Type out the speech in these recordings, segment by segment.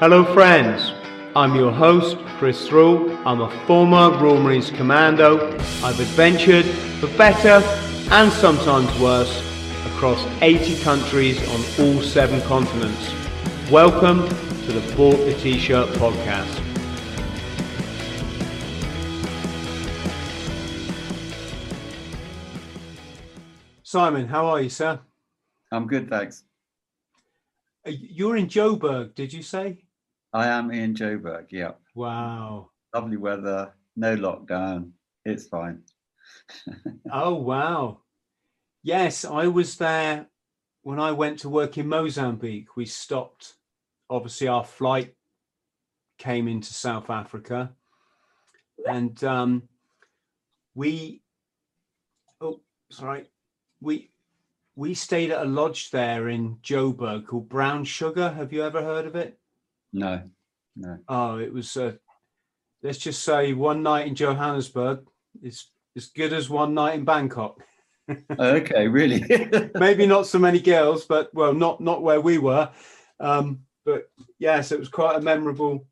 Hello, friends. I'm your host, Chris Thrall. I'm a former Royal Marines Commando. I've adventured for better and sometimes worse across 80 countries on all seven continents. Welcome to the Bought the T-Shirt podcast. Simon, how are you, sir? I'm good, thanks. Uh, You're in Joburg, did you say? I am in Joburg. Yeah, Wow. lovely weather, no lockdown. It's fine. Oh, wow. Yes, I was there when I went to work in Mozambique. We stopped, obviously, our flight came into South Africa. And um, we, oh, sorry, we, we stayed at a lodge there in Joburg called Brown Sugar. Have you ever heard of it? No, no. Oh, it was, uh, let's just say, one night in Johannesburg is as good as one night in Bangkok. Okay, really? maybe not so many girls, but well, not not where we were. Um, but yes, it was quite a memorable,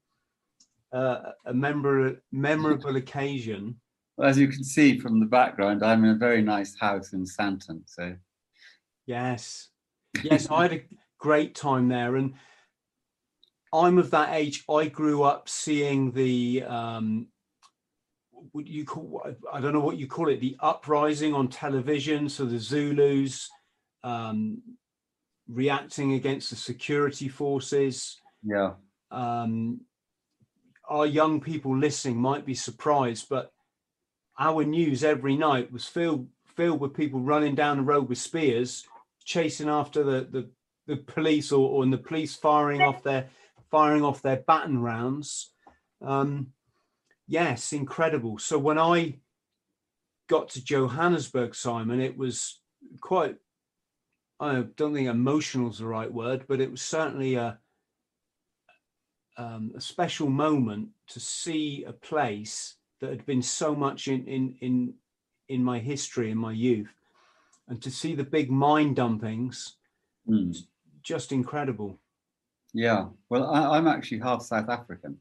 uh, a memorable memorable occasion. Well, As you can see from the background, I'm in a very nice house in Sandton. So Yes, yes, I had a great time there, and I'm of that age. I grew up seeing the. Um, what you call I don't know what you call it the uprising on television so the Zulus um, reacting against the security forces yeah, um, our young people listening might be surprised, but our news every night was filled filled with people running down the road with spears, chasing after the the, the police, or, or and the police firing off their firing off their baton rounds. Um, yes, incredible. So when I got to Johannesburg, Simon, it was quite. I don't think emotional is the right word, but it was certainly a um, a special moment to see a place that had been so much in in in in my history in my youth, and to see the big mine dumpings, Mm. just incredible. Yeah. Well, I, I'm actually half South African.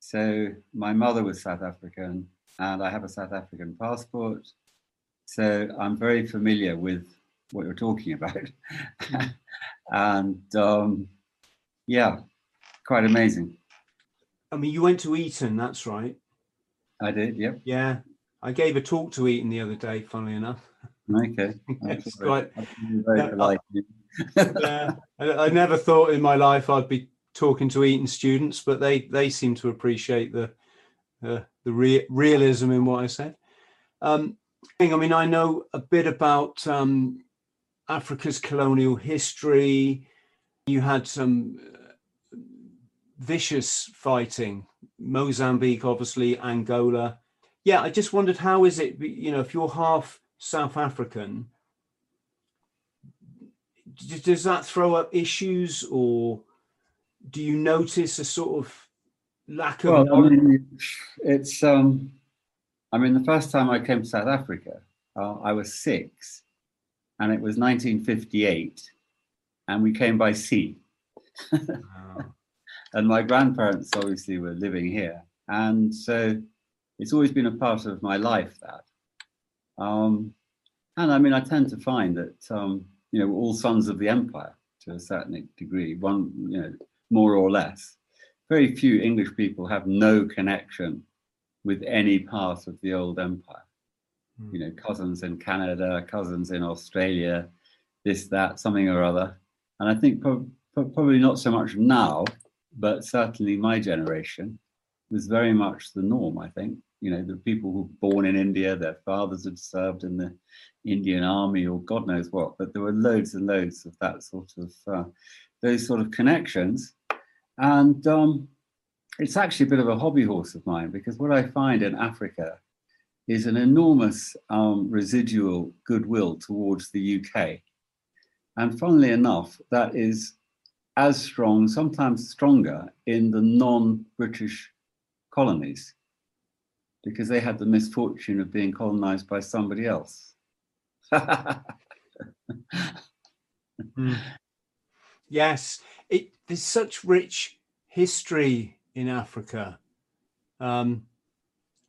So my mother was South African, and I have a South African passport. So I'm very familiar with what you're talking about. and um, yeah, quite amazing. I mean, you went to Eton, that's right. I did, yep. Yeah, I gave a talk to Eton the other day. Funnily enough, Okay. It's quite- Yeah, I, I never thought in my life I'd be talking to Eton students, but they they seem to appreciate the uh, the rea- realism in what I said. Um, I mean, I know a bit about um, Africa's colonial history. You had some uh, vicious fighting, Mozambique, obviously, Angola. Yeah, I just wondered how is it? You know, if you're half South African, does that throw up issues or do you notice a sort of lack of Well, I mean, it's. Um, I mean, the first time I came to South Africa, uh, I was six, and it was 1958, and we came by sea. Oh, And my grandparents obviously were living here, and so it's always been a part of my life that. Um, and I mean, I tend to find that um, you know all sons of the empire to a certain degree, one you know more or less. Very few English people have no connection with any part of the old empire. Hmm. You know, cousins in Canada, cousins in Australia, this, that, something or other. And I think prob- prob- probably not so much now, but certainly my generation was very much the norm, I think. You know, the people who were born in India, their fathers had served in the Indian army or God knows what, but there were loads and loads of that sort of, uh, those sort of connections. And um, it's actually a bit of a hobby horse of mine because what I find in Africa is an enormous um, residual goodwill towards the UK. And funnily enough, that is as strong, sometimes stronger, in the non British colonies because they had the misfortune of being colonized by somebody else. Mm. Yes, it there's such rich history in Africa. Um,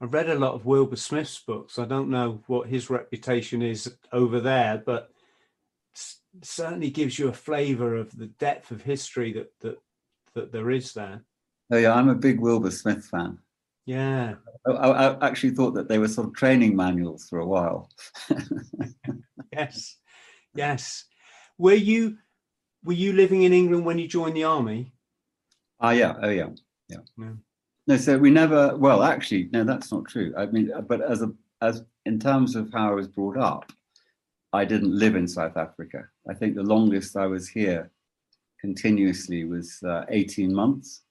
I've read a lot of Wilbur Smith's books. I don't know what his reputation is over there, but certainly gives you a flavour of the depth of history that that that there is there. Oh yeah, I'm a big Wilbur Smith fan. Yeah, I, I actually thought that they were sort of training manuals for a while. yes, yes. Were you were you living in England when you joined the army? Ah, yeah. Oh, yeah. yeah. Yeah. No, so we never. Well, actually, no, that's not true. I mean, but as a as in terms of how I was brought up, I didn't live in South Africa. I think the longest I was here continuously was uh, 18 months.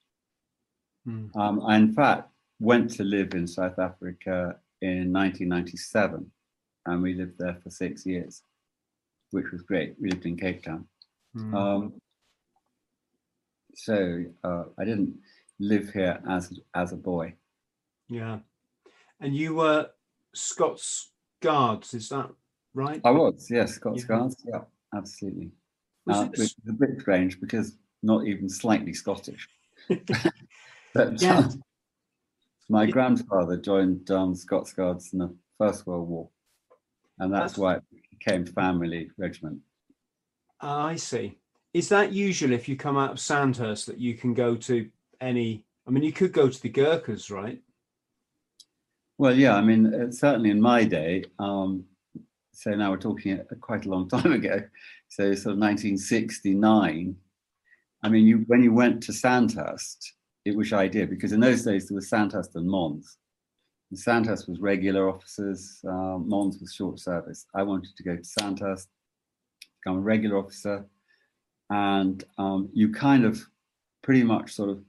Mm. Um, in fact, went to live in South Africa in 1997, and we lived there for six years, which was great. We lived in Cape Town. Mm. Um, so uh, I didn't live here as as a boy. Yeah, and you were Scots Guards, is that right? I was, yes, Scots yeah. Guards. Yeah, absolutely. Uh, which is a bit strange because not even slightly Scottish. but yeah. um, my grandfather joined um, Scots Guards in the First World War, and that's, why it became family regiment. Uh, I see. Is that usual if you come out of Sandhurst that you can go to any? I mean, you could go to the Gurkhas, right? Well, yeah. I mean, uh, certainly in my day. Um, so now we're talking quite a long time ago. So sort of 1969. I mean, you when you went to Sandhurst, it i did because in those days there was Sandhurst and Mons. And Sandhurst was regular officers, uh, Mons was short service. I wanted to go to Sandhurst become a regular officer, and um, you kind of pretty much sort of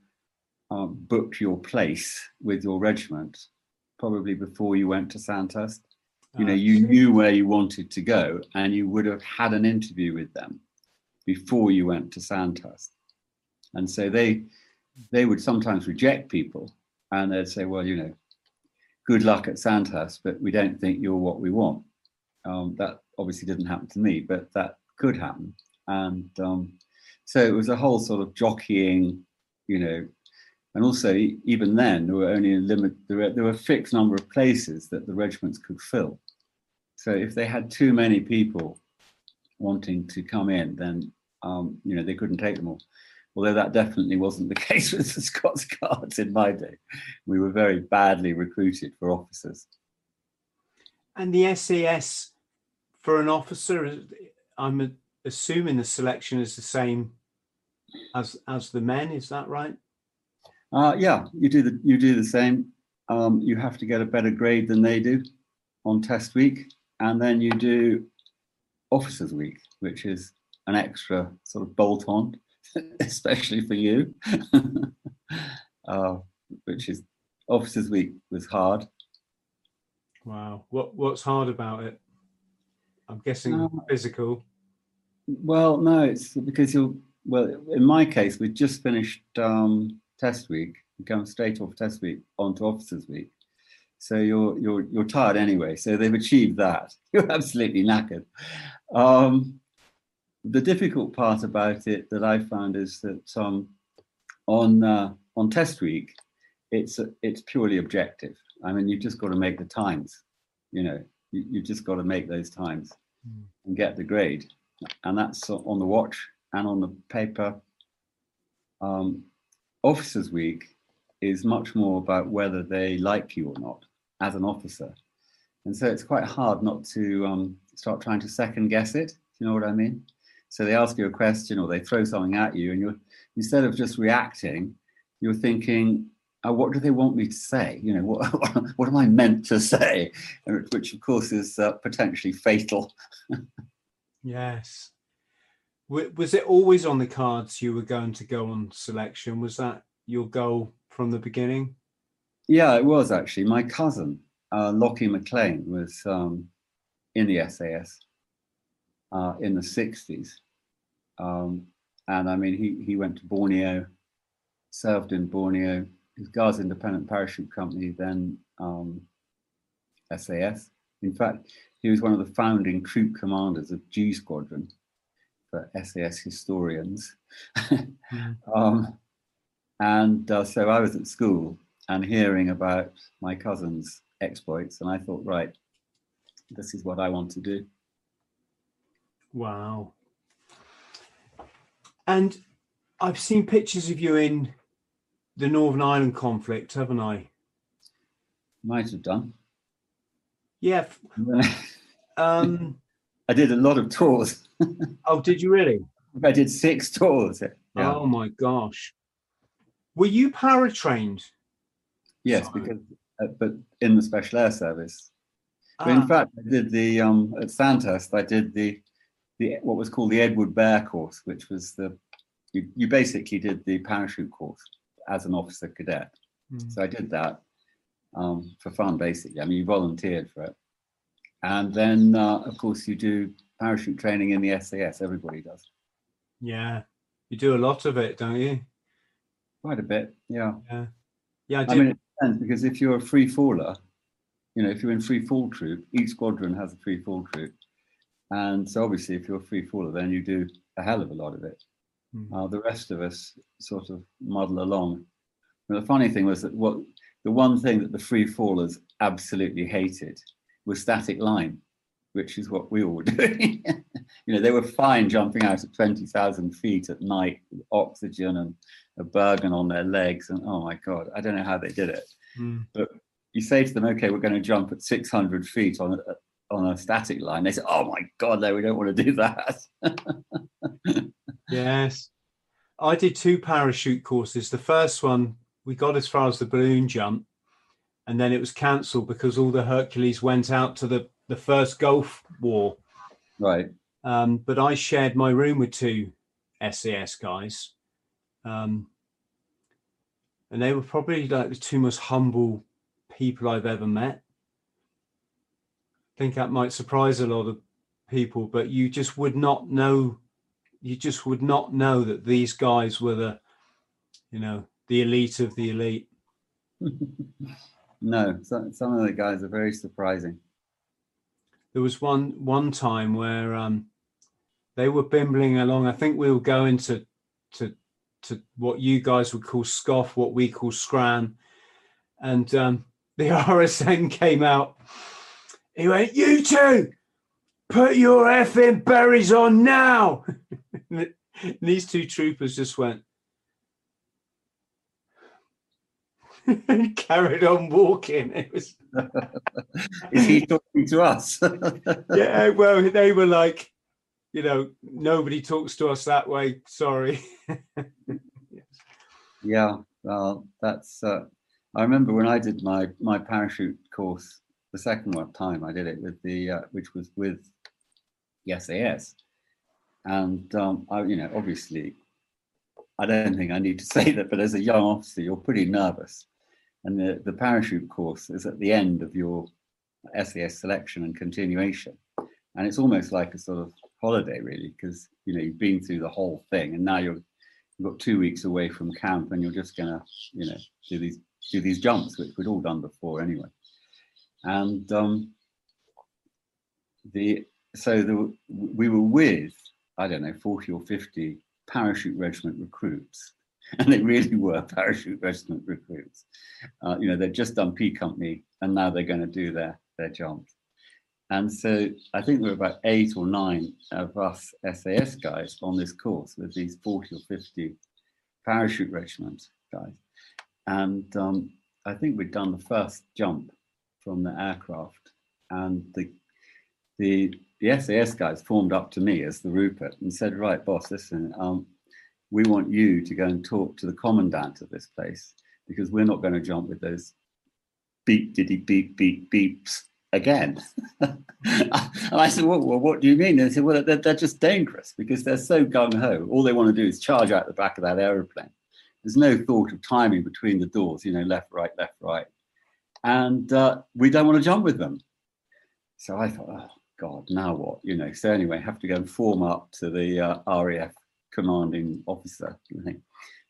um, booked your place with your regiment probably before you went to Sandhurst. You know, you knew where you wanted to go, and you would have had an interview with them before you went to Sandhurst. And so they they would sometimes reject people, and they'd say, "Well, you know, good luck at Sandhurst, but we don't think you're what we want." Um, that obviously didn't happen to me, but that could happen. And um, so it was a whole sort of jockeying, you know, and also even then there were only a limit, there were, there were a fixed number of places that the regiments could fill. So if they had too many people wanting to come in, then um, you know they couldn't take them all. Although that definitely wasn't the case with the Scots Guards in my day. We were very badly recruited for officers. And the SAS for an officer I'm assuming the selection is the same as as the men. Is that right? Uh, yeah, you do the you do the same. Um, you have to get a better grade than they do on test week, and then you do officers week, which is an extra sort of bolt on, especially for you. uh, which is officers week was hard. Wow, what what's hard about it? I'm guessing uh, physical. Well, no, it's because you'll. Well, in my case, we just finished um, test week, come straight off test week onto officers week. So you're you're you're tired anyway. So they've achieved that. You're absolutely knackered. Um, the difficult part about it that I found is that um, on uh, on test week, it's it's purely objective. I mean, you've just got to make the times. You know, you, you've just got to make those times mm. and get the grade, and that's on the watch and on the paper. Um, Officers Week is much more about whether they like you or not as an officer, and so it's quite hard not to um, start trying to second guess it. Do you know what I mean? So they ask you a question or they throw something at you, and you're instead of just reacting, you're thinking, uh, what do they want me to say? You know, what, what am I meant to say? Which, of course, is uh, potentially fatal. yes. Was it always on the cards you were going to go on selection? Was that your goal from the beginning? Yeah, it was actually. My cousin, uh, Lockie McLean, was um, in the SAS uh, in the 60s. Um, and I mean, he, he went to Borneo, served in Borneo, his Guards Independent Parachute Company, then um, SAS. In fact, he was one of the founding troop commanders of G Squadron for SAS historians. mm. um, And uh, so I was at school and hearing about my cousin's exploits, and I thought, right, this is what I want to do. Wow. And I've seen pictures of you in the Northern Ireland conflict, haven't I? Might have done. Yeah. um, I did a lot of tours. oh, did you really? I did six tours. Yeah. Oh my gosh. Were you paratrained? Yes, Sorry. because uh, but in the Special Air Service. Ah. in fact, I did the um, at Sandhurst. I did the the what was called the Edward Bear course, which was the you, you basically did the parachute course as an officer cadet. Mm. So I did that um, for fun, basically. I mean, you volunteered for it, and then uh, of course you do parachute training in the SAS. Everybody does. Yeah, you do a lot of it, don't you? Quite a bit, yeah. Yeah, yeah. I, I mean, it depends because if you're a free faller, you know, if you're in free fall troop, each squadron has a free fall troop, and so obviously, if you're a free faller, then you do a hell of a lot of it. Mm. Uh, the rest of us sort of muddle along. And the funny thing was that what the one thing that the free fallers absolutely hated was static line, which is what we all were doing. you know, they were fine jumping out at 20,000 feet at night with oxygen and a Bergen on their legs. And oh my God, I don't know how they did it. Mm. But you say to them, okay, we're going to jump at 600 feet on a, on a static line. They said, oh my God, no, we don't want to do that. yes. I did two parachute courses. The first one, we got as far as the balloon jump, and then it was cancelled because all the Hercules went out to the, the first Gulf War. Right. Um, but I shared my room with two SAS guys. Um, and they were probably like the two most humble people I've ever met. I think that might surprise a lot of people, but you just would not know, you just would not know that these guys were the, you know, the elite of the elite. no, some, some of the guys are very surprising. There was one one time where um, they were bimbling along. I think we were going to to to what you guys would call scoff, what we call scran, and um, the RSM came out. He went, You two, put your effing berries on now. these two troopers just went, and carried on walking. It was. Is he talking to us? yeah, well, they were like, you know, nobody talks to us that way. Sorry. yeah, well, that's uh, I remember when I did my my parachute course the second one time I did it with the uh, which was with the SAS, and um, I you know obviously I don't think I need to say that, but as a young officer you're pretty nervous, and the the parachute course is at the end of your SAS selection and continuation, and it's almost like a sort of holiday really because you know you've been through the whole thing and now you're you've got two weeks away from camp and you're just gonna you know do these do these jumps, which we'd all done before anyway. And um, the so the, we were with I don't know forty or fifty parachute regiment recruits, and they really were parachute regiment recruits. Uh, you know, they'd just done P company, and now they're going to do their their jumps. And so I think there were about eight or nine of us SAS guys on this course with these 40 or 50 parachute regiment guys. And um, I think we'd done the first jump from the aircraft, and the the the SAS guys formed up to me as the Rupert and said, "Right, boss, listen, um, we want you to go and talk to the commandant of this place because we're not going to jump with those beep diddy beep beep beeps again." and I said, well, well, what do you mean?" And they said, "Well, they're, they're just dangerous because they're so gung ho. All they want to do is charge out the back of that aeroplane. There's no thought of timing between the doors, you know, left, right, left, right. And uh, we don't want to jump with them. So I thought, oh, God, now what? You know, so anyway, have to go and form up to the uh, RAF commanding officer,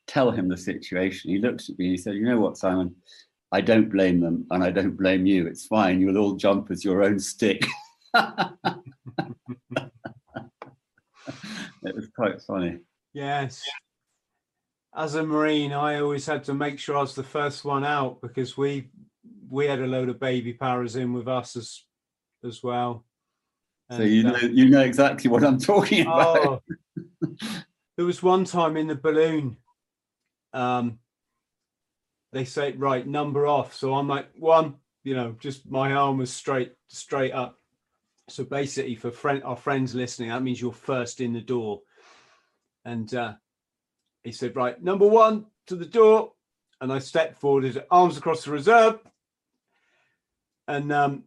tell him the situation. He looked at me and he said, You know what, Simon? I don't blame them and I don't blame you. It's fine. You'll all jump as your own stick. it was quite funny. Yes. as a marine, I always had to make sure I was the first one out because we we had a load of baby paras in with us as as well. So you know uh, you know exactly what I'm talking about. Oh, there was one time in the balloon. Um, they say right number off, so I'm like one. You know, just my arm was straight straight up. So basically, for friend our friends listening, that means you're first in the door. And uh, he said, right, number one to the door, and I stepped forward, arms across the reserve, and um,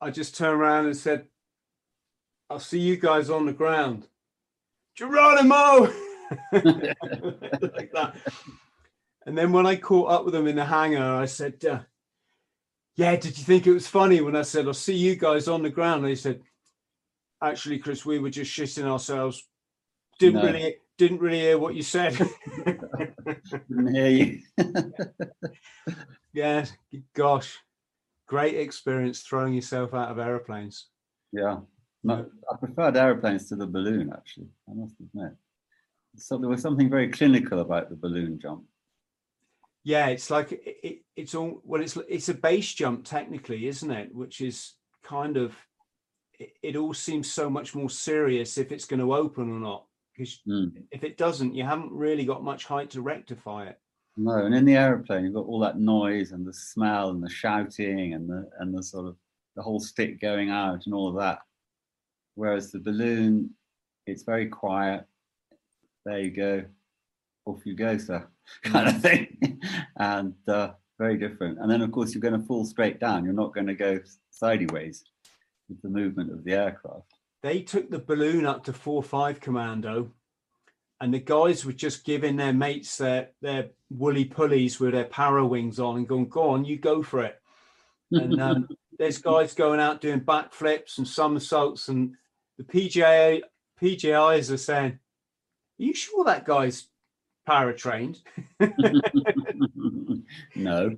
I just turned around and said, "I'll see you guys on the ground." Geronimo! like that. And then when I caught up with them in the hangar, I said, uh, Yeah, did you think it was funny when I said, I'll see you guys on the ground? They said, Actually, Chris, we were just shitting ourselves. Didn't No. really didn't really hear what you said. Didn't hear you. yeah, gosh. Great experience throwing yourself out of aeroplanes. Yeah. No, I preferred aeroplanes to the balloon, actually. I must admit. So there was something very clinical about the balloon jump. Yeah, it's like it, it, it's all well. It's it's a base jump technically, isn't it? Which is kind of it, it all seems so much more serious if it's going to open or not. Because Mm. if it doesn't, you haven't really got much height to rectify it. No, and in the aeroplane, you've got all that noise and the smell and the shouting and the and the sort of the whole stick going out and all of that. Whereas the balloon, it's very quiet. There you go, off you go, sir, kind of thing, and uh, very different. And then, of course, you're going to fall straight down. You're not going to go sideways with the movement of the aircraft. They took the balloon up to four five commando, and the guys were just giving their mates their their woolly pulleys with their para wings on and going, "Go on, you go for it." and um, there's guys going out doing backflips and somersaults, and the PGA PJIs are saying, "Are you sure that guy's para trained?" no.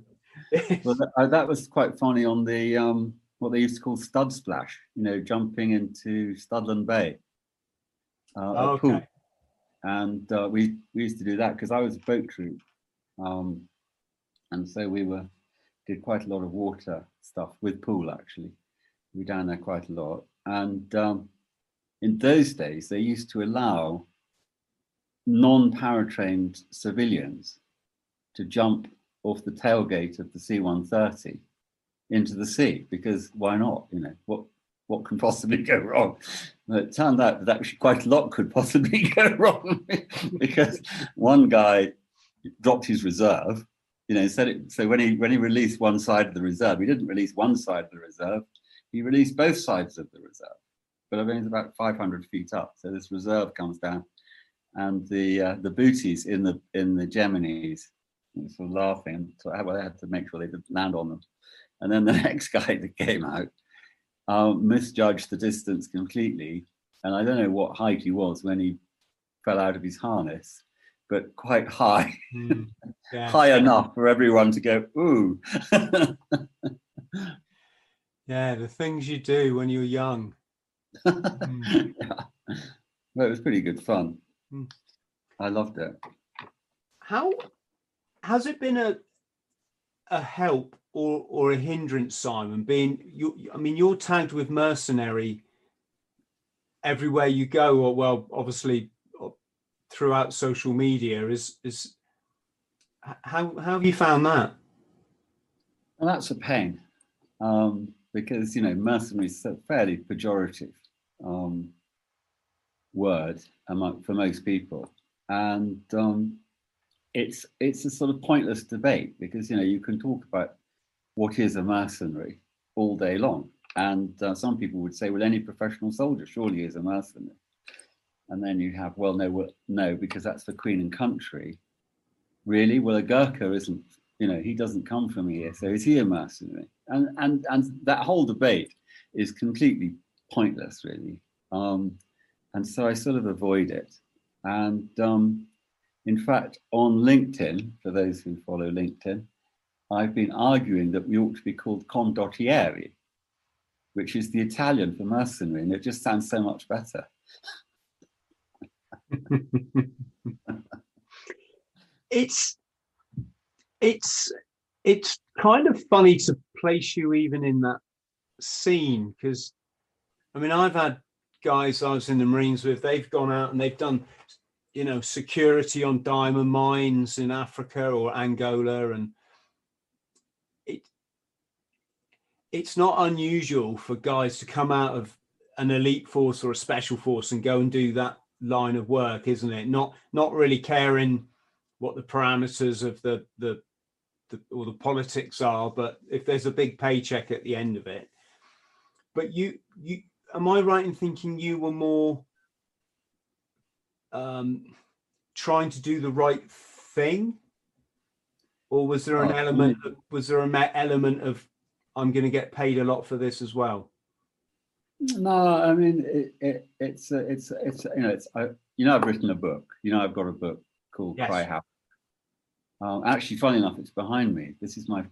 well, that, uh, that was quite funny on the um, what they used to call stud splash. You know, jumping into Studland Bay. Uh, okay. And uh, we we used to do that because I was a boat crew, um, and so we were did quite a lot of water stuff with Poole actually. We down there quite a lot, and um, in those days they used to allow non-paratrained civilians to jump off the tailgate of the C-130 into the sea because why not? You know what what can possibly go wrong? But it turned out that actually quite a lot could possibly go wrong because one guy dropped his reserve. You know, said it. So when he when he released one side of the reserve, he didn't release one side of the reserve. He released both sides of the reserve. But I mean, it's about 500 feet up. So this reserve comes down, and the uh, the booties in the in the Geminis sort of laughing. So I, well, I had to make sure they didn't land on them. And then the next guy that came out um, misjudged the distance completely. And I don't know what height he was when he fell out of his harness, but quite high, Hmm. Yeah. high enough for everyone to go, ooh. yeah, the things you do when you're young. Hmm. yeah. Well, it was pretty good fun. Hmm. I loved it. How has it been a a help or or a hindrance, Simon? Being you, I mean, you're tagged with mercenary everywhere you go, or well, obviously uh, throughout social media. Is is how how have you found that? And that's a pain um, because, you know, mercenary is a fairly pejorative um, word among, for most people. And um, it's, it's a sort of pointless debate because, you know, you can talk about what is a mercenary all day long. And uh, some people would say, well, any professional soldier surely is a mercenary. And then you have, well, no, well, no, because that's for Queen and Country. Really? Well, a Gurkha isn't you know he doesn't come from here so is he a mercenary and and and that whole debate is completely pointless really um and so i sort of avoid it and um in fact on linkedin for those who follow linkedin i've been arguing that we ought to be called condottieri which is the italian for mercenary and it just sounds so much better. It's it's it's kind of funny to place you even in that scene because I mean I've had guys I was in the Marines with, they've gone out and they've done, you know, security on diamond mines in Africa or Angola, and it it's not unusual for guys to come out of an elite force or a special force and go and do that line of work, isn't it? Not not really caring what the parameters of the the, the or the politics are, but if there's a big paycheck at the end of it. But you you am I right in thinking you were more um, trying to do the right thing, or was there an oh, element? Of, was there an element of I'm going to get paid a lot for this as well? No, I mean it, it, it's it's it's you know it's I, you know I've written a book. You know I've got a book called yes. Cry Havoc. Um, actually, funny enough, it's behind me. This is my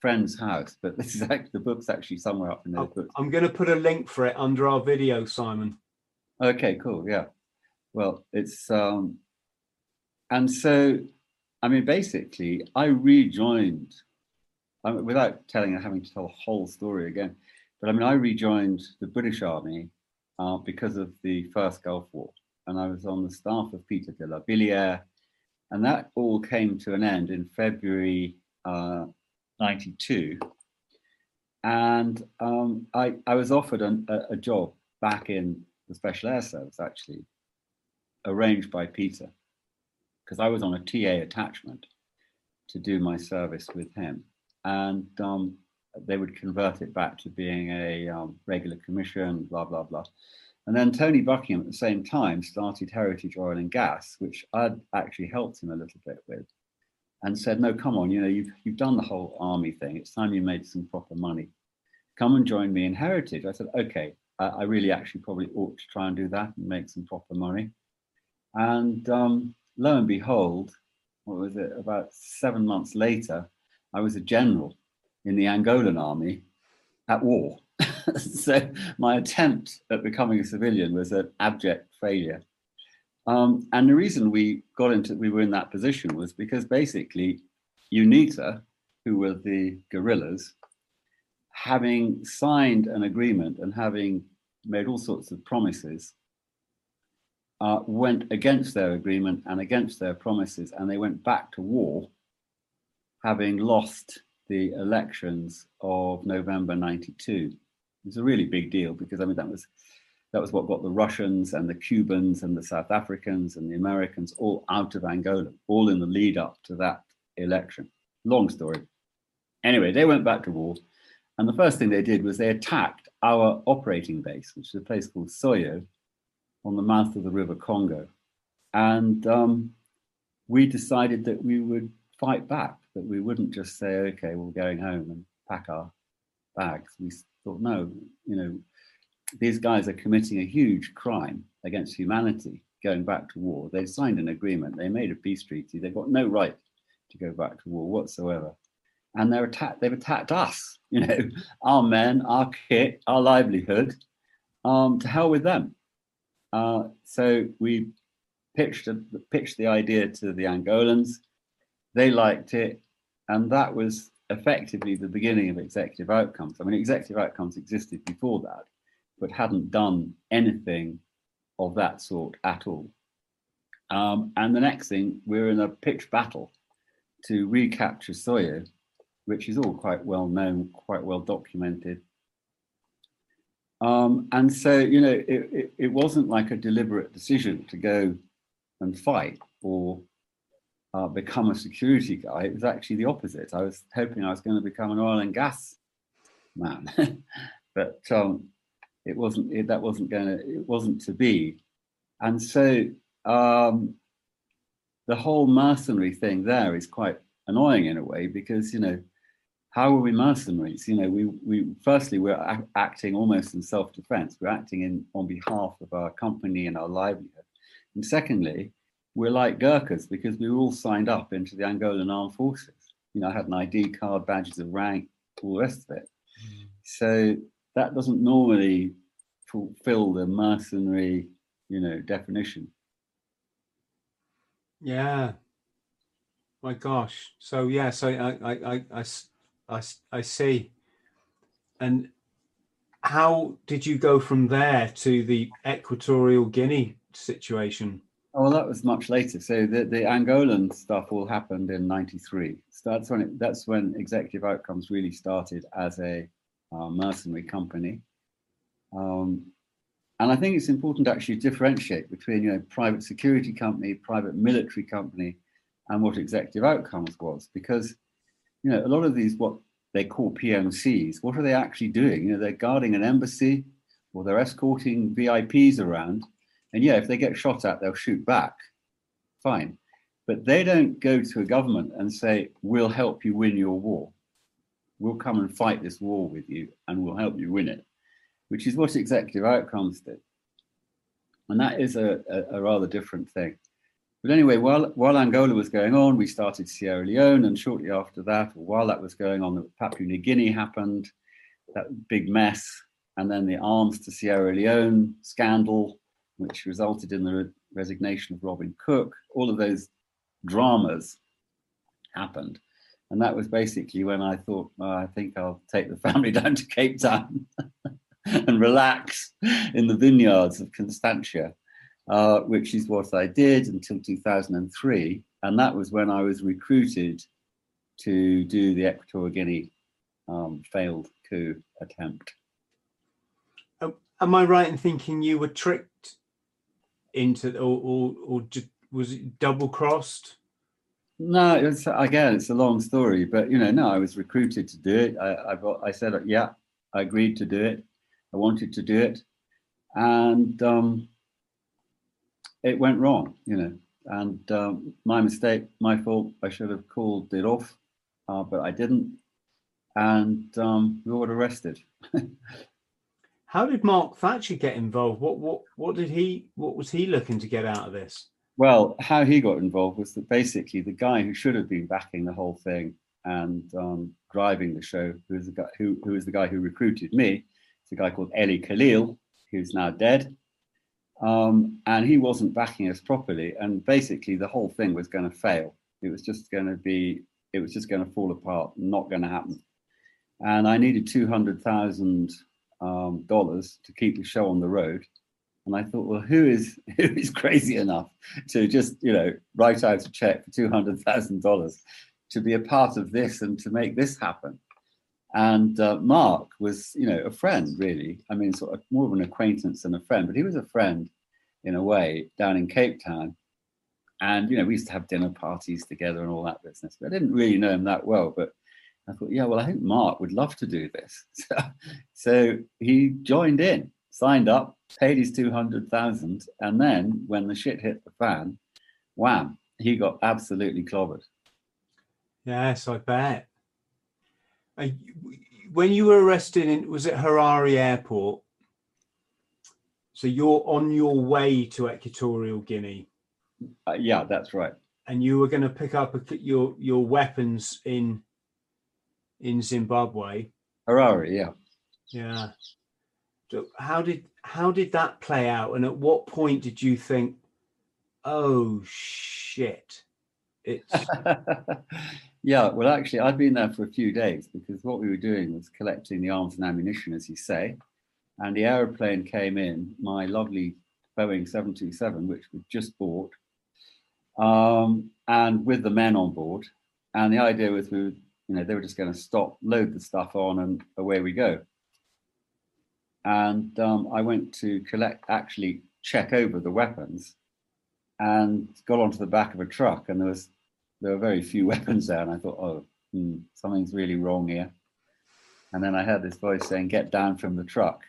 friend's house, but this is actually the book's actually somewhere up in there. I'm going to put a link for it under our video, Simon. Okay, cool. Yeah. Well, it's um, and so, I mean, basically, I rejoined. I mean, without telling, having to tell the whole story again, but I mean, I rejoined the British Army uh, because of the First Gulf War, and I was on the staff of Peter de la Billière, and that all came to an end in February uh, 92. And um, I, I was offered an, a, a job back in the Special Air Service, actually, arranged by Peter, because I was on a TA attachment to do my service with him. And um, they would convert it back to being a um, regular commission, blah, blah, blah. And then Tony Buckingham at the same time started Heritage Oil and Gas, which I'd actually helped him a little bit with and said, no, come on, you know, you've, you've done the whole army thing. It's time you made some proper money. Come and join me in Heritage. I said, okay, I, I really actually probably ought to try and do that and make some proper money. And um, lo and behold, what was it, about seven months later, I was a general in the Angolan army at war. so my attempt at becoming a civilian was an abject failure. Um, and the reason we got into we were in that position was because basically UNITA, who were the guerrillas, having signed an agreement and having made all sorts of promises, uh, went against their agreement and against their promises, and they went back to war, having lost the elections of November 92. It was a really big deal because I mean that was that was what got the Russians and the Cubans and the South Africans and the Americans all out of Angola, all in the lead up to that election. Long story. Anyway, they went back to war. And the first thing they did was they attacked our operating base, which is a place called Soyo on the mouth of the River Congo. And um, we decided that we would fight back, that we wouldn't just say, okay, we're going home and pack our bags. We thought, no, you know, these guys are committing a huge crime against humanity going back to war. They signed an agreement, they made a peace treaty, they've got no right to go back to war whatsoever. And they're attacked, they've attacked us, you know, our men, our kit, our livelihood. Um, to hell with them. Uh, so we pitched, a, pitched the idea to the Angolans. They liked it. And that was effectively the beginning of executive outcomes. I mean, executive outcomes existed before that but hadn't done anything of that sort at all. Um, and the next thing, we're in a pitched battle to recapture Soyo, which is all quite well known, quite well documented. Um, and so, you know, it, it, it, wasn't like a deliberate decision to go and fight or uh, become a security guy. It was actually the opposite. I was hoping I was going to become an oil and gas man. but um, it wasn't it, that wasn't going to it wasn't to be and so um, the whole mercenary thing there is quite annoying in a way because you know how are we mercenaries you know we we firstly we're a- acting almost in self-defense we're acting in on behalf of our company and our livelihood and secondly we're like gurkhas because we were all signed up into the angolan armed forces you know i had an id card badges of rank all the rest of it mm. so that doesn't normally fulfill the mercenary, you know, definition. Yeah. My gosh. So yeah, so i i i see. And how did you go from there to the Equatorial Guinea situation? Oh, well, that was much later. So the, the Angolan stuff all happened in '93. So that's when it, that's when Executive Outcomes really started as a uh, mercenary company. Um, and I think it's important to actually differentiate between you know private security company, private military company, and what Executive Outcomes was, because you know a lot of these what they call PMCs, what are they actually doing? You know, they're guarding an embassy or they're escorting VIPs around and yeah, if they get shot at, they'll shoot back. Fine. But they don't go to a government and say, we'll help you win your war. We'll come and fight this war with you and we'll help you win it, which is what executive outcomes did. And that is a, a, a rather different thing. But anyway, while, while Angola was going on, we started Sierra Leone. And shortly after that, while that was going on, Papua New Guinea happened, that big mess. And then the arms to Sierra Leone scandal which resulted in the re- resignation of Robin Cook. All of those dramas happened. And that was basically when I thought, oh, I think I'll take the family down to Cape Town and relax in the vineyards of Constantia, uh, which is what I did until 2003. And that was when I was recruited to do the Equatorial Guinea um, failed coup attempt. Am I right in thinking you were tricked into or or, or ju- was it double crossed? No, it's again, it's a long story, but you know, no, I was recruited to do it. I, I, I said, yeah, I agreed to do it. I wanted to do it, and um, it went wrong, you know. And um, my mistake, my fault. I should have called it off, uh, but I didn't, and um, we got arrested. How did Mark Thatcher get involved? What what what did he what was he looking to get out of this? Well, how he got involved was that basically the guy who should have been backing the whole thing and um, driving the show, who was the guy who, who was the guy who recruited me, it's a guy called Ely Calil, who's now dead. Um, and he wasn't backing us properly, and basically the whole thing was going to fail. It was just going to be, it was just going to fall apart, not going to happen. And I needed two hundred thousand um, dollars to keep the show on the road. And I thought, well, who is who is crazy enough to just you know write out a check for two hundred thousand dollars to be a part of this and to make this happen? And uh, Mark was, you know, a friend really. I mean, sort of more of an acquaintance than a friend, but he was a friend in a way down in Cape Town. And you know, we used to have dinner parties together and all that business. But I didn't really know him that well, but I thought, yeah, well, I think Mark would love to do this. so he joined in, signed up, paid his 200,000. And then when the shit hit the fan, wham, he got absolutely clobbered. Yes, I bet. When you were arrested in was it Harare Airport? So you're on your way to Equatorial Guinea, Uh, yeah, that's right. and you were going to pick up a, your your weapons in in Zimbabwe. Harare, yeah. Yeah. So how did how did that play out? And at what point did you think, oh shit, it's yeah, well, actually, I'd been there for a few days because what we were doing was collecting the arms and ammunition, as you say. And the aeroplane came in, my lovely Boeing 727, which we just bought, um, and with the men on board. And the idea was we would, you know, they were just going to stop, load the stuff on, and away we go. And um, I went to collect, actually check over the weapons, and got onto the back of a truck, and there was there were very few weapons there, and I thought, oh, hmm, something's really wrong here. And then I heard this voice saying, "Get down from the truck."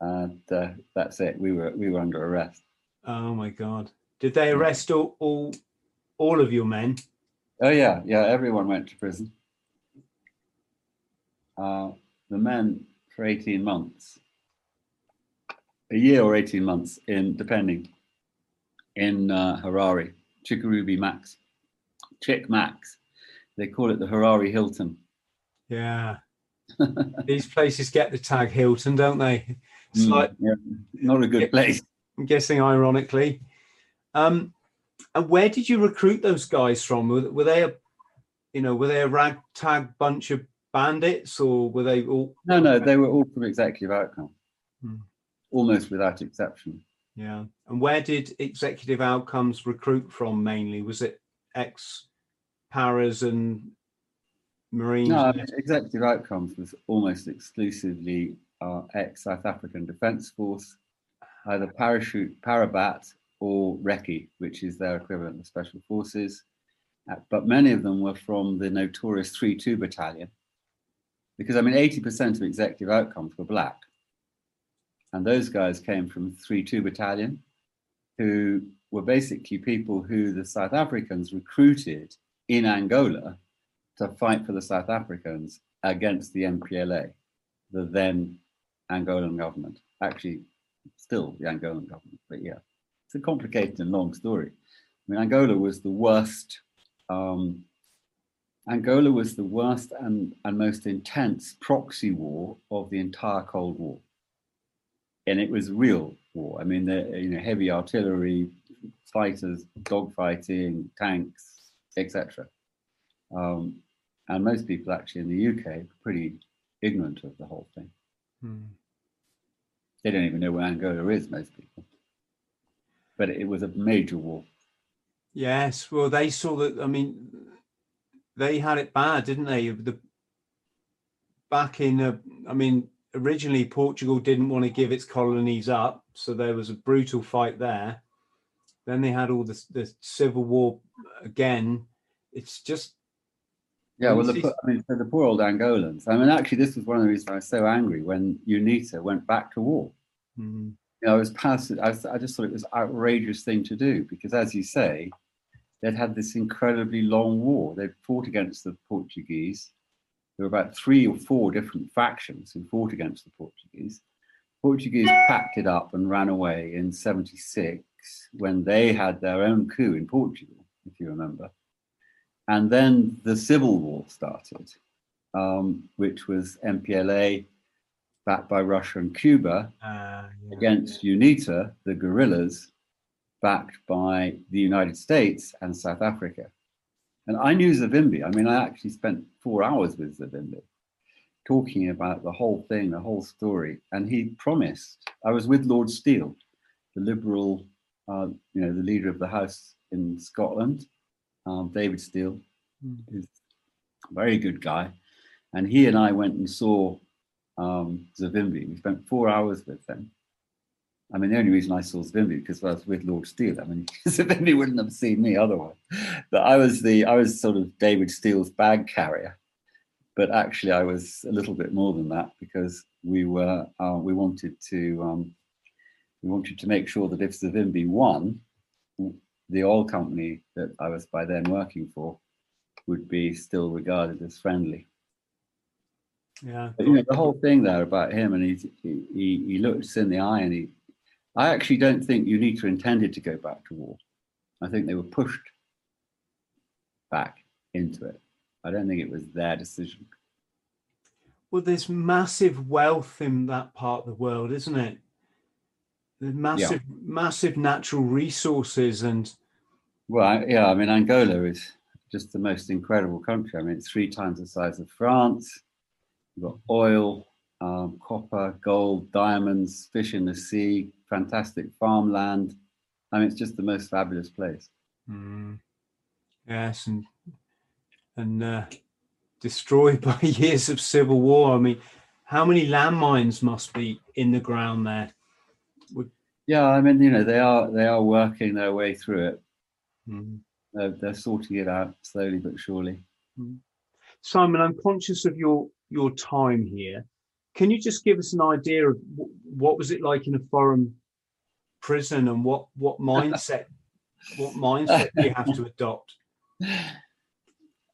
And uh, that's it. We were we were under arrest. oh my god. Did they arrest all all, all of your men? Oh yeah, yeah. Everyone went to prison. Uh, the men for eighteen months, a year or eighteen months in, depending, in uh, Harare, Chikurubi Max, Chick Max. They call it the Harare Hilton. Yeah. These places get the tag Hilton, don't they? It's Mm, like yeah, not a good place. I'm guessing ironically. Um, And where did you recruit those guys from? Were, were they a, you know, were they a ragtag bunch of bandits, or were they all? No, no, they were all from Executive Outcome, Hmm. almost without exception. Yeah. And where did Executive Outcomes recruit from mainly? Was it ex paras and Marines? No, I mean, Executive Outcomes was almost exclusively uh, ex South African Defence Force, either parachute, parabat, or recce, which is their equivalent of Special Forces. Uh, but many of them were from the notorious 3 2 Battalion, because I mean, 80% of Executive Outcomes were black. And those guys came from 3 2 Battalion, who were basically people who the South Africans recruited in Angola to fight for the South Africans against the MPLA, the then Angolan government. Actually, still the Angolan government, but yeah, it's a complicated and long story. I mean, Angola was the worst. Um, Angola was the worst and, and most intense proxy war of the entire Cold War, and it was real war. I mean, the you know heavy artillery, fighters, dogfighting, tanks, etc. Um, and most people actually in the UK are pretty ignorant of the whole thing. Hmm. They don't even know where Angola is, most people. But it was a major war. Yes. Well, they saw that. I mean, they had it bad, didn't they? The back in, uh, I mean, originally Portugal didn't want to give its colonies up, so there was a brutal fight there. Then they had all this the civil war again. It's just Yeah, well, the, I mean, the poor old Angolans. I mean, actually, this was one of the reasons I was so angry when UNITA went back to war. mm, You know, I was past it. I, I just thought it was outrageous thing to do because, as you say, they'd had this incredibly long war. They'd fought against the Portuguese. There were about three or four different factions who fought against the Portuguese. Portuguese packed it up and ran away in 76 when they had their own coup in Portugal, if you remember. And then the civil war started, um, which was MPLA backed by Russia and Cuba uh, yeah. against UNITA, the guerrillas, backed by the United States and South Africa. And I knew Savimbi. I mean, I actually spent four hours with Savimbi talking about the whole thing, the whole story. And he promised, I was with Lord Steel, the Liberal, uh, you know, the leader of the House in Scotland, um, David Steel, Mm. who's a very good guy. And he and I went and saw um, Savimbi. We spent four hours with them. I mean, the only reason I saw Savimbi because I was with Lord Steel. I mean, Savimbi wouldn't have seen me otherwise. But I was the I was sort of David Steel's bag carrier. But actually, I was a little bit more than that because we were uh, we wanted to um, we wanted to make sure that if Zavimbi won, the oil company that I was by then working for would be still regarded as friendly. Yeah. But, you know, the whole thing there about him, and he, he, he looked us in the eye, and he, I actually don't think UNITA intended to go back to war. I think they were pushed back into it. I don't think it was their decision. Well, there's massive wealth in that part of the world, isn't it? There's massive, massive natural resources, and Well, I, yeah, I mean, Angola is just the most incredible country. I mean, it's three times the size of France. You've got oil, um, copper, gold, diamonds, fish in the sea, fantastic farmland. I mean, it's just the most fabulous place. Mm. yes, and and uh, destroyed by years of civil war. I mean, how many landmines must be in the ground there? Yeah, I mean, you know, they are they are working their way through it. Mm. They're, they're sorting it out slowly but surely. Simon, I'm conscious of your your time here. Can you just give us an idea of wh- what was it like in a foreign prison, and what what mindset what mindset do you have to adopt?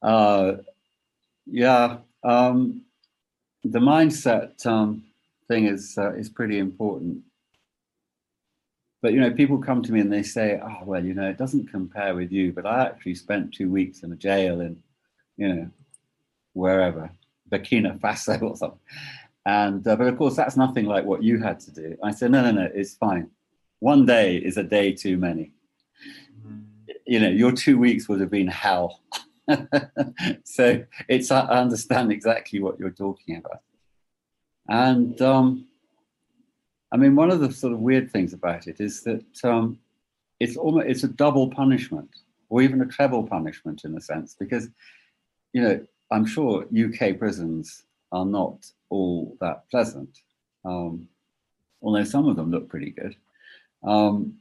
Uh, yeah, um, the mindset um, thing is uh, is pretty important. But you know, people come to me and they say, "Oh, well, you know, it doesn't compare with you." But I actually spent two weeks in a jail in, you know, wherever Burkina Faso or something. And uh, but of course, that's nothing like what you had to do. I said, "No, no, no, it's fine. One day is a day too many." you know, your two weeks would have been hell. so it's I understand exactly what you're talking about. And um, I mean, one of the sort of weird things about it is that um, it's almost it's a double punishment, or even a treble punishment in a sense, because you know I'm sure UK prisons are not all that pleasant, um, although some of them look pretty good. Um,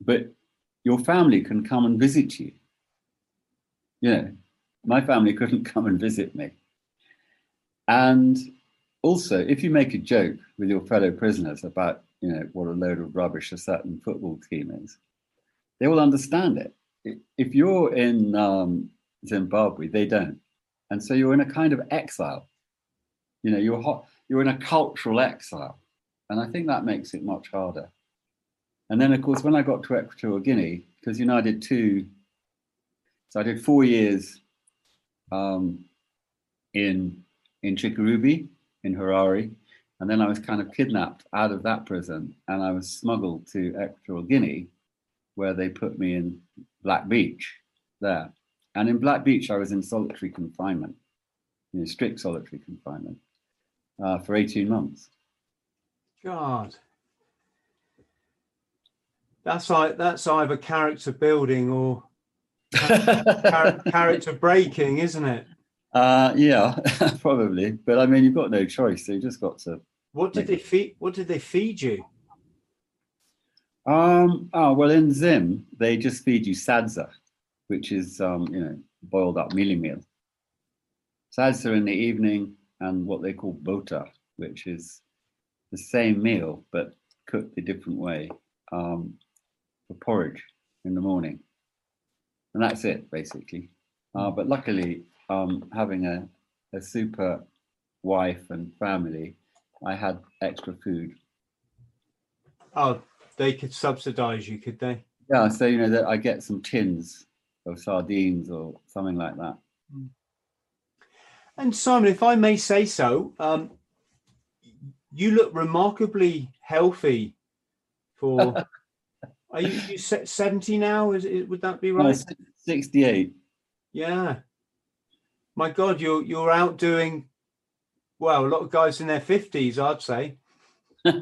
but your family can come and visit you. You know, my family couldn't come and visit me. And also, if you make a joke with your fellow prisoners about, you know, what a load of rubbish a certain football team is, they will understand it. If you're in um, Zimbabwe, they don't. And so you're in a kind of exile. You know, you're hot, you're in a cultural exile. And I think that makes it much harder. And then, of course, when I got to Equatorial Guinea, because you know I did two, so I did four years um, in in Chikurubi in Harare, and then I was kind of kidnapped out of that prison, and I was smuggled to Equatorial Guinea, where they put me in Black Beach there. And in Black Beach, I was in solitary confinement, you know, strict solitary confinement uh, for 18 months. God. That's like that's either character building or character breaking, isn't it? Uh, yeah, probably. But I mean, you've got no choice. So you just got to. What did they feed? What did they feed you? Um. Oh well, in Zim they just feed you sadza, which is um, you know boiled up mealie meal. Sadza in the evening, and what they call bota, which is the same meal but cooked a different way. Um, for porridge in the morning. And that's it, basically. Uh, but luckily, um, having a, a super wife and family, I had extra food. Oh, they could subsidize you, could they? Yeah, so you know that I get some tins of sardines or something like that. Hmm. And Simon, if I may say so, um, you look remarkably healthy for Are you, you 70 now? Is it, would that be right? 68. Yeah. My God, you're you're out doing well, a lot of guys in their 50s, I'd say.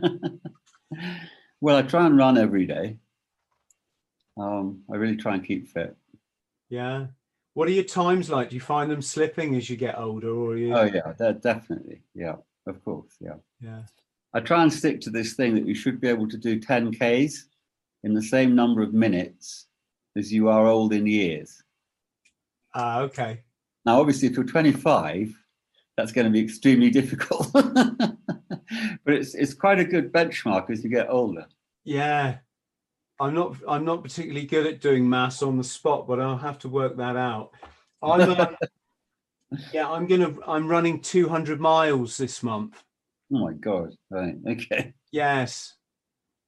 well, I try and run every day. Um, I really try and keep fit. Yeah. What are your times like? Do you find them slipping as you get older, or you? Oh yeah, definitely. Yeah, of course. Yeah. Yeah. I try and stick to this thing that you should be able to do 10 Ks in the same number of minutes as you are old in years. Ah, uh, okay. Now, obviously, if you're 25, that's going to be extremely difficult. but it's it's quite a good benchmark as you get older. Yeah, I'm not I'm not particularly good at doing maths on the spot, but I'll have to work that out. I'm uh, yeah, I'm gonna I'm running 200 miles this month. Oh my god! Right, okay. Yes,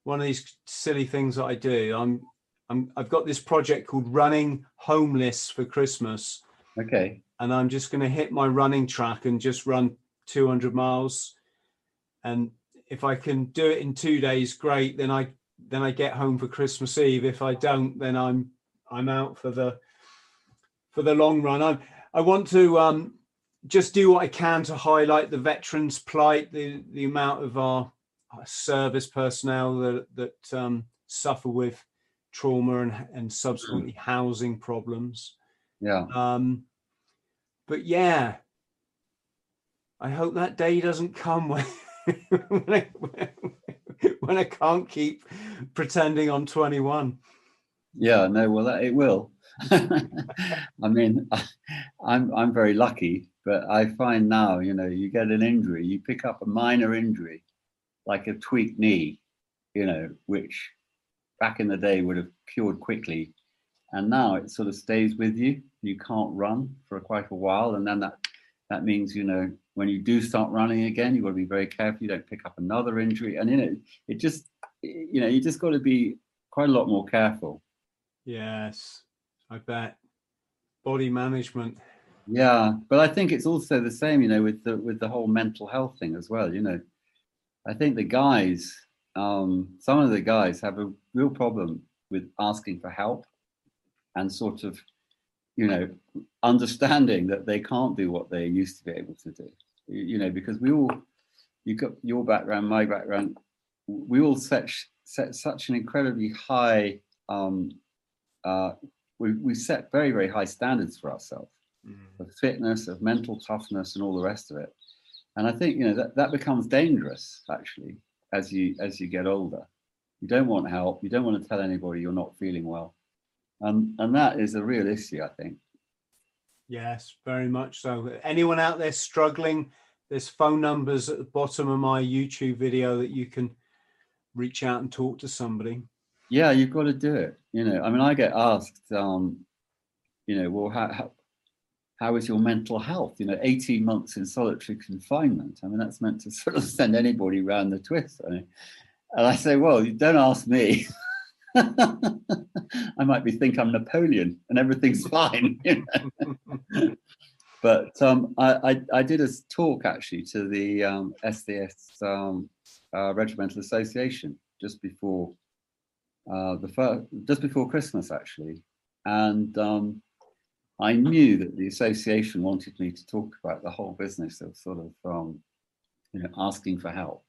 one of these silly things that I do. I'm I'm I've got this project called Running Homeless for Christmas. Okay. And I'm just going to hit my running track and just run 200 miles. And if I can do it in two days, great. Then I then I get home for Christmas Eve. If I don't, then I'm I'm out for the for the long run. I I want to um, just do what I can to highlight the veterans' plight, the the amount of our service personnel that that um, suffer with trauma and and subsequently mm. housing problems. Yeah. Um, but yeah, I hope that day doesn't come when when, I, when I can't keep pretending I'm 21. Yeah, no, well, that, it will. I mean, I, I'm I'm very lucky, but I find now, you know, you get an injury, you pick up a minor injury, like a tweaked knee, you know, which back in the day would have cured quickly. And now it sort of stays with you. You can't run for quite a while. And then that, that means, you know, when you do start running again, you've got to be very careful. You don't pick up another injury. And, you know, it just, you know, you just got to be quite a lot more careful. Yes, I bet. Body management. Yeah, but I think it's also the same, you know, with the with the whole mental health thing as well. You know, I think the guys, um, some of the guys have a real problem with asking for help. and sort of, you know, understanding that they can't do what they used to be able to do. You, know, because we all, you got your background, my background, we all set set such an incredibly high. Um, uh, we we set very very high standards for ourselves of fitness, of mental toughness, and all the rest of it. And I think you know that that becomes dangerous actually as you as you get older. You don't want help. You don't want to tell anybody you're not feeling well, um, and that is a real issue. I think. Yes, very much so. Anyone out there struggling? There's phone numbers at the bottom of my YouTube video that you can reach out and talk to somebody. Yeah, you've got to do it. You know, I mean, I get asked, um, you know, well, how, how how is your mental health? You know, 18 months in solitary confinement. I mean, that's meant to sort of send anybody round the twist. I mean, and I say, well, don't ask me. I might be think I'm Napoleon and everything's fine. You know? but um, I, I, I, did a talk actually to the um, SAS um, uh, Regimental Association just before uh, the first, just before Christmas actually, and um, I knew that the association wanted me to talk about the whole business of sort of, um, you know, asking for help.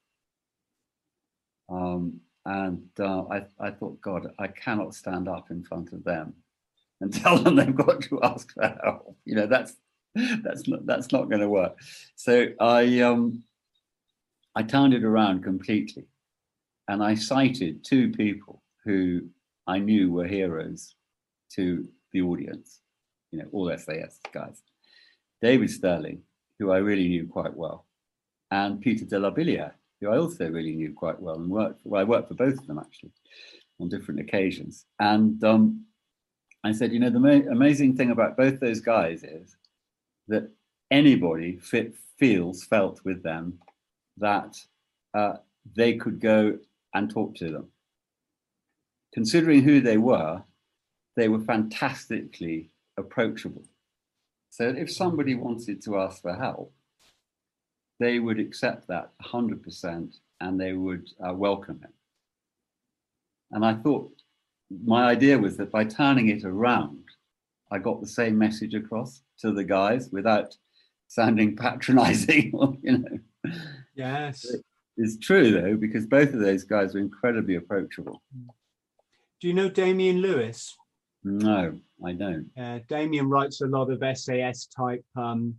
Um, and uh, I, I thought, God, I cannot stand up in front of them and tell them they've got to ask for help. You know, that's that's not that's not going to work. So I um, I turned it around completely, and I cited two people who I knew were heroes to the audience you know, all SAS guys. David Stirling, who I really knew quite well, and Peter de la Billière, who I also really knew quite well and worked. Well, I worked for both of them actually on different occasions. And um, I said, you know, the ma- amazing thing about both those guys is that anybody fit, feels, felt with them that uh, they could go and talk to them. Considering who they were, they were fantastically approachable. So if somebody wanted to ask for help, they would accept that 100% and they would uh, welcome it. And I thought my idea was that by turning it around, I got the same message across to the guys without sounding patronizing, you know. Yes. It's true though, because both of those guys were incredibly approachable. Do you know Damien Lewis? No, I don't. Uh, Damien writes a lot of SAS type um,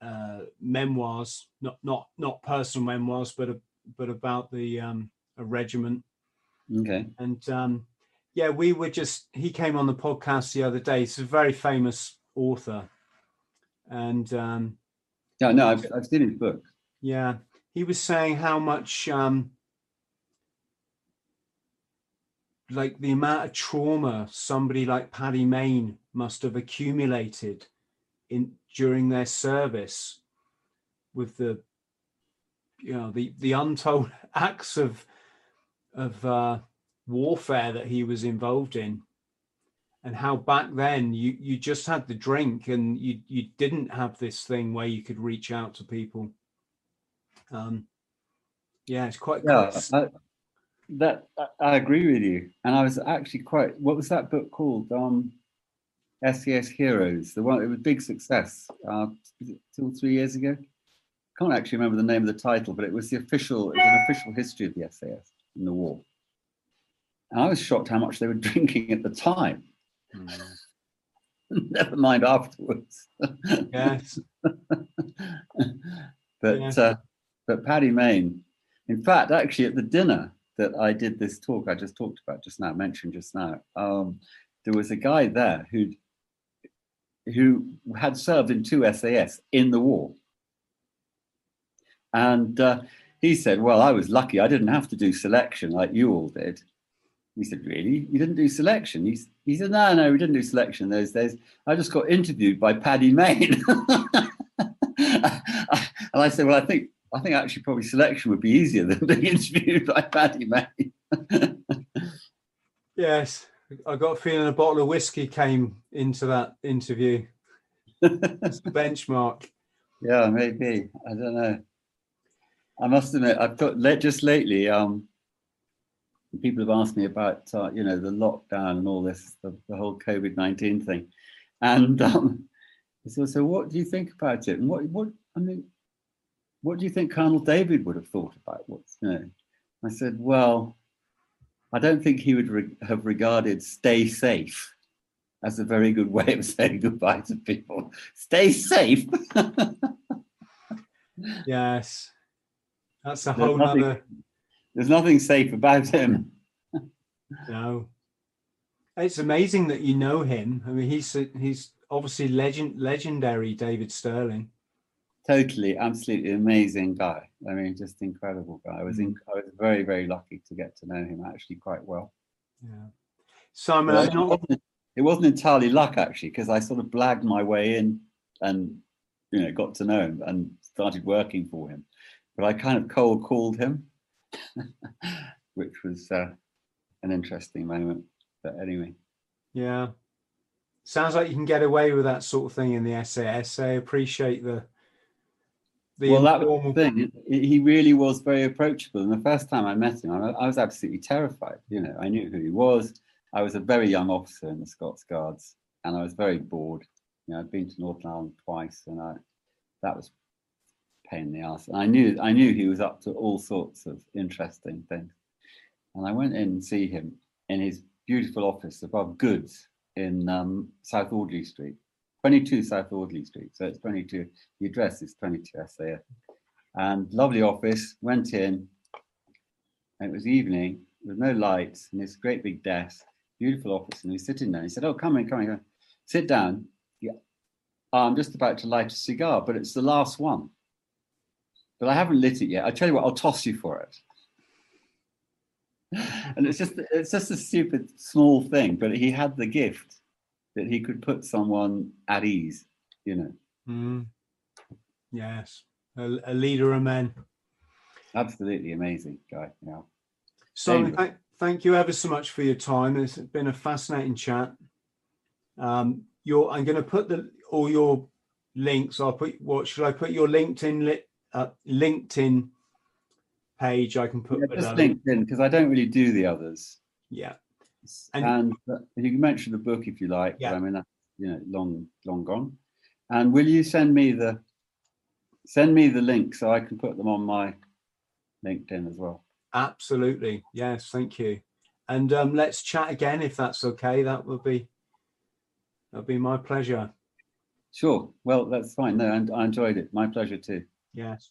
uh, memoirs, not not not personal memoirs, but but about the um, a regiment. Okay. And um, yeah, we were just he came on the podcast the other day. He's a very famous author, and um, yeah, no, I've I've seen his book. Yeah, he was saying how much um, like the amount of trauma somebody like Paddy Mayne must have accumulated in during their service with the you know the the untold acts of of uh, warfare that he was involved in and how back then you you just had the drink and you you didn't have this thing where you could reach out to people um yeah it's quite yeah quite... that I agree with you, and I was actually quite. What was that book called? Um, SAS Heroes. The one it was a big success. Uh, two or three years ago. Can't actually remember the name of the title, but it was the official. It was an official history of the SAS in the war. And I was shocked how much they were drinking at the time. Mm. Never mind afterwards. Yes. but uh, but Paddy Mayne, in fact, actually at the dinner that I did this talk I just talked about just now, mentioned just now, um, there was a guy there who who had served in two SAS in the war. And uh, he said, Well, I was lucky. I didn't have to do selection like you all did. He said, Really? You didn't do selection? He, he said, No, no, we didn't do selection those days. I just got interviewed by Paddy Mayne. and I said, Well, I think I think actually probably selection would be easier than being interviewed by Paddy May. yes, I got a feeling a bottle of whiskey came into that interview. It's the benchmark. Yeah, maybe. I don't know. I must admit, I've got just lately. Um, people have asked me about uh, you know the lockdown and all this, the, the whole COVID nineteen thing, and um, so so what do you think about it? And what what I mean, what do you think Colonel David would have thought about what's you know? I said, well, I don't think he would re- have regarded "stay safe" as a very good way of saying goodbye to people. Stay safe. yes, that's a There's whole nothing- other. There's nothing safe about him. No, it's amazing that you know him. I mean, he's he's obviously legend legendary, David Stirling. Totally, absolutely amazing guy. I mean, just incredible guy. I was in, I was very, very lucky to get to know him actually quite well. Yeah, Simon, But I'm it, not. wasn't, it wasn't entirely luck actually, because I sort of blagged my way in and you know got to know him and started working for him. But I kind of cold called him, which was uh, an interesting moment. But anyway, Yeah, sounds like you can get away with that sort of thing in the SAS. I appreciate the the well, that was the thing. He really was very approachable. And the first time I met him, I, was absolutely terrified. You know, I knew who he was. I was a very young officer in the Scots Guards, and I was very bored. You know, I'd been to Northern Ireland twice, and I that was a pain in the ass. And I knew I knew he was up to all sorts of interesting things. And I went in and see him in his beautiful office above Goode's in um, South Audley Street, 22 South Audley Street. So it's 22. The address is 22 SAS. And lovely office. Went in. It was evening with no lights and this great big desk, beautiful office. And he was sitting there. He said, "Oh, come in, come in, come in. sit down." Yeah, I'm just about to light a cigar, but it's the last one. But I haven't lit it yet. I tell you what, I'll toss you for it. And it's just it's just a stupid small thing, but he had the gift that he could put someone at ease, you know. Mm. Yes, a, a leader of men. Absolutely amazing guy. Yeah. So thank, thank you ever so much for your time. It's been a fascinating chat. Um, your, I'm going to put the all your links. I'll put what should I put your LinkedIn li, uh, LinkedIn page? I can put Yeah, just LinkedIn because I don't really do the others. Yeah, And, And- uh, you can mention the book if you like. but Yeah. I mean, that's you know, long, long gone. And will you send me the send me the link so I can put them on my LinkedIn as well? absolutely. Yes, thank you. And um, let's chat again if that's okay. That would be that'd be my pleasure. Sure. Well, that's fine. No, and I enjoyed it. My pleasure too. Yes.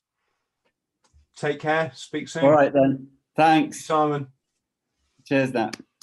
Take care. Speak soon. All right then. Thanks. Simon. Cheers, now.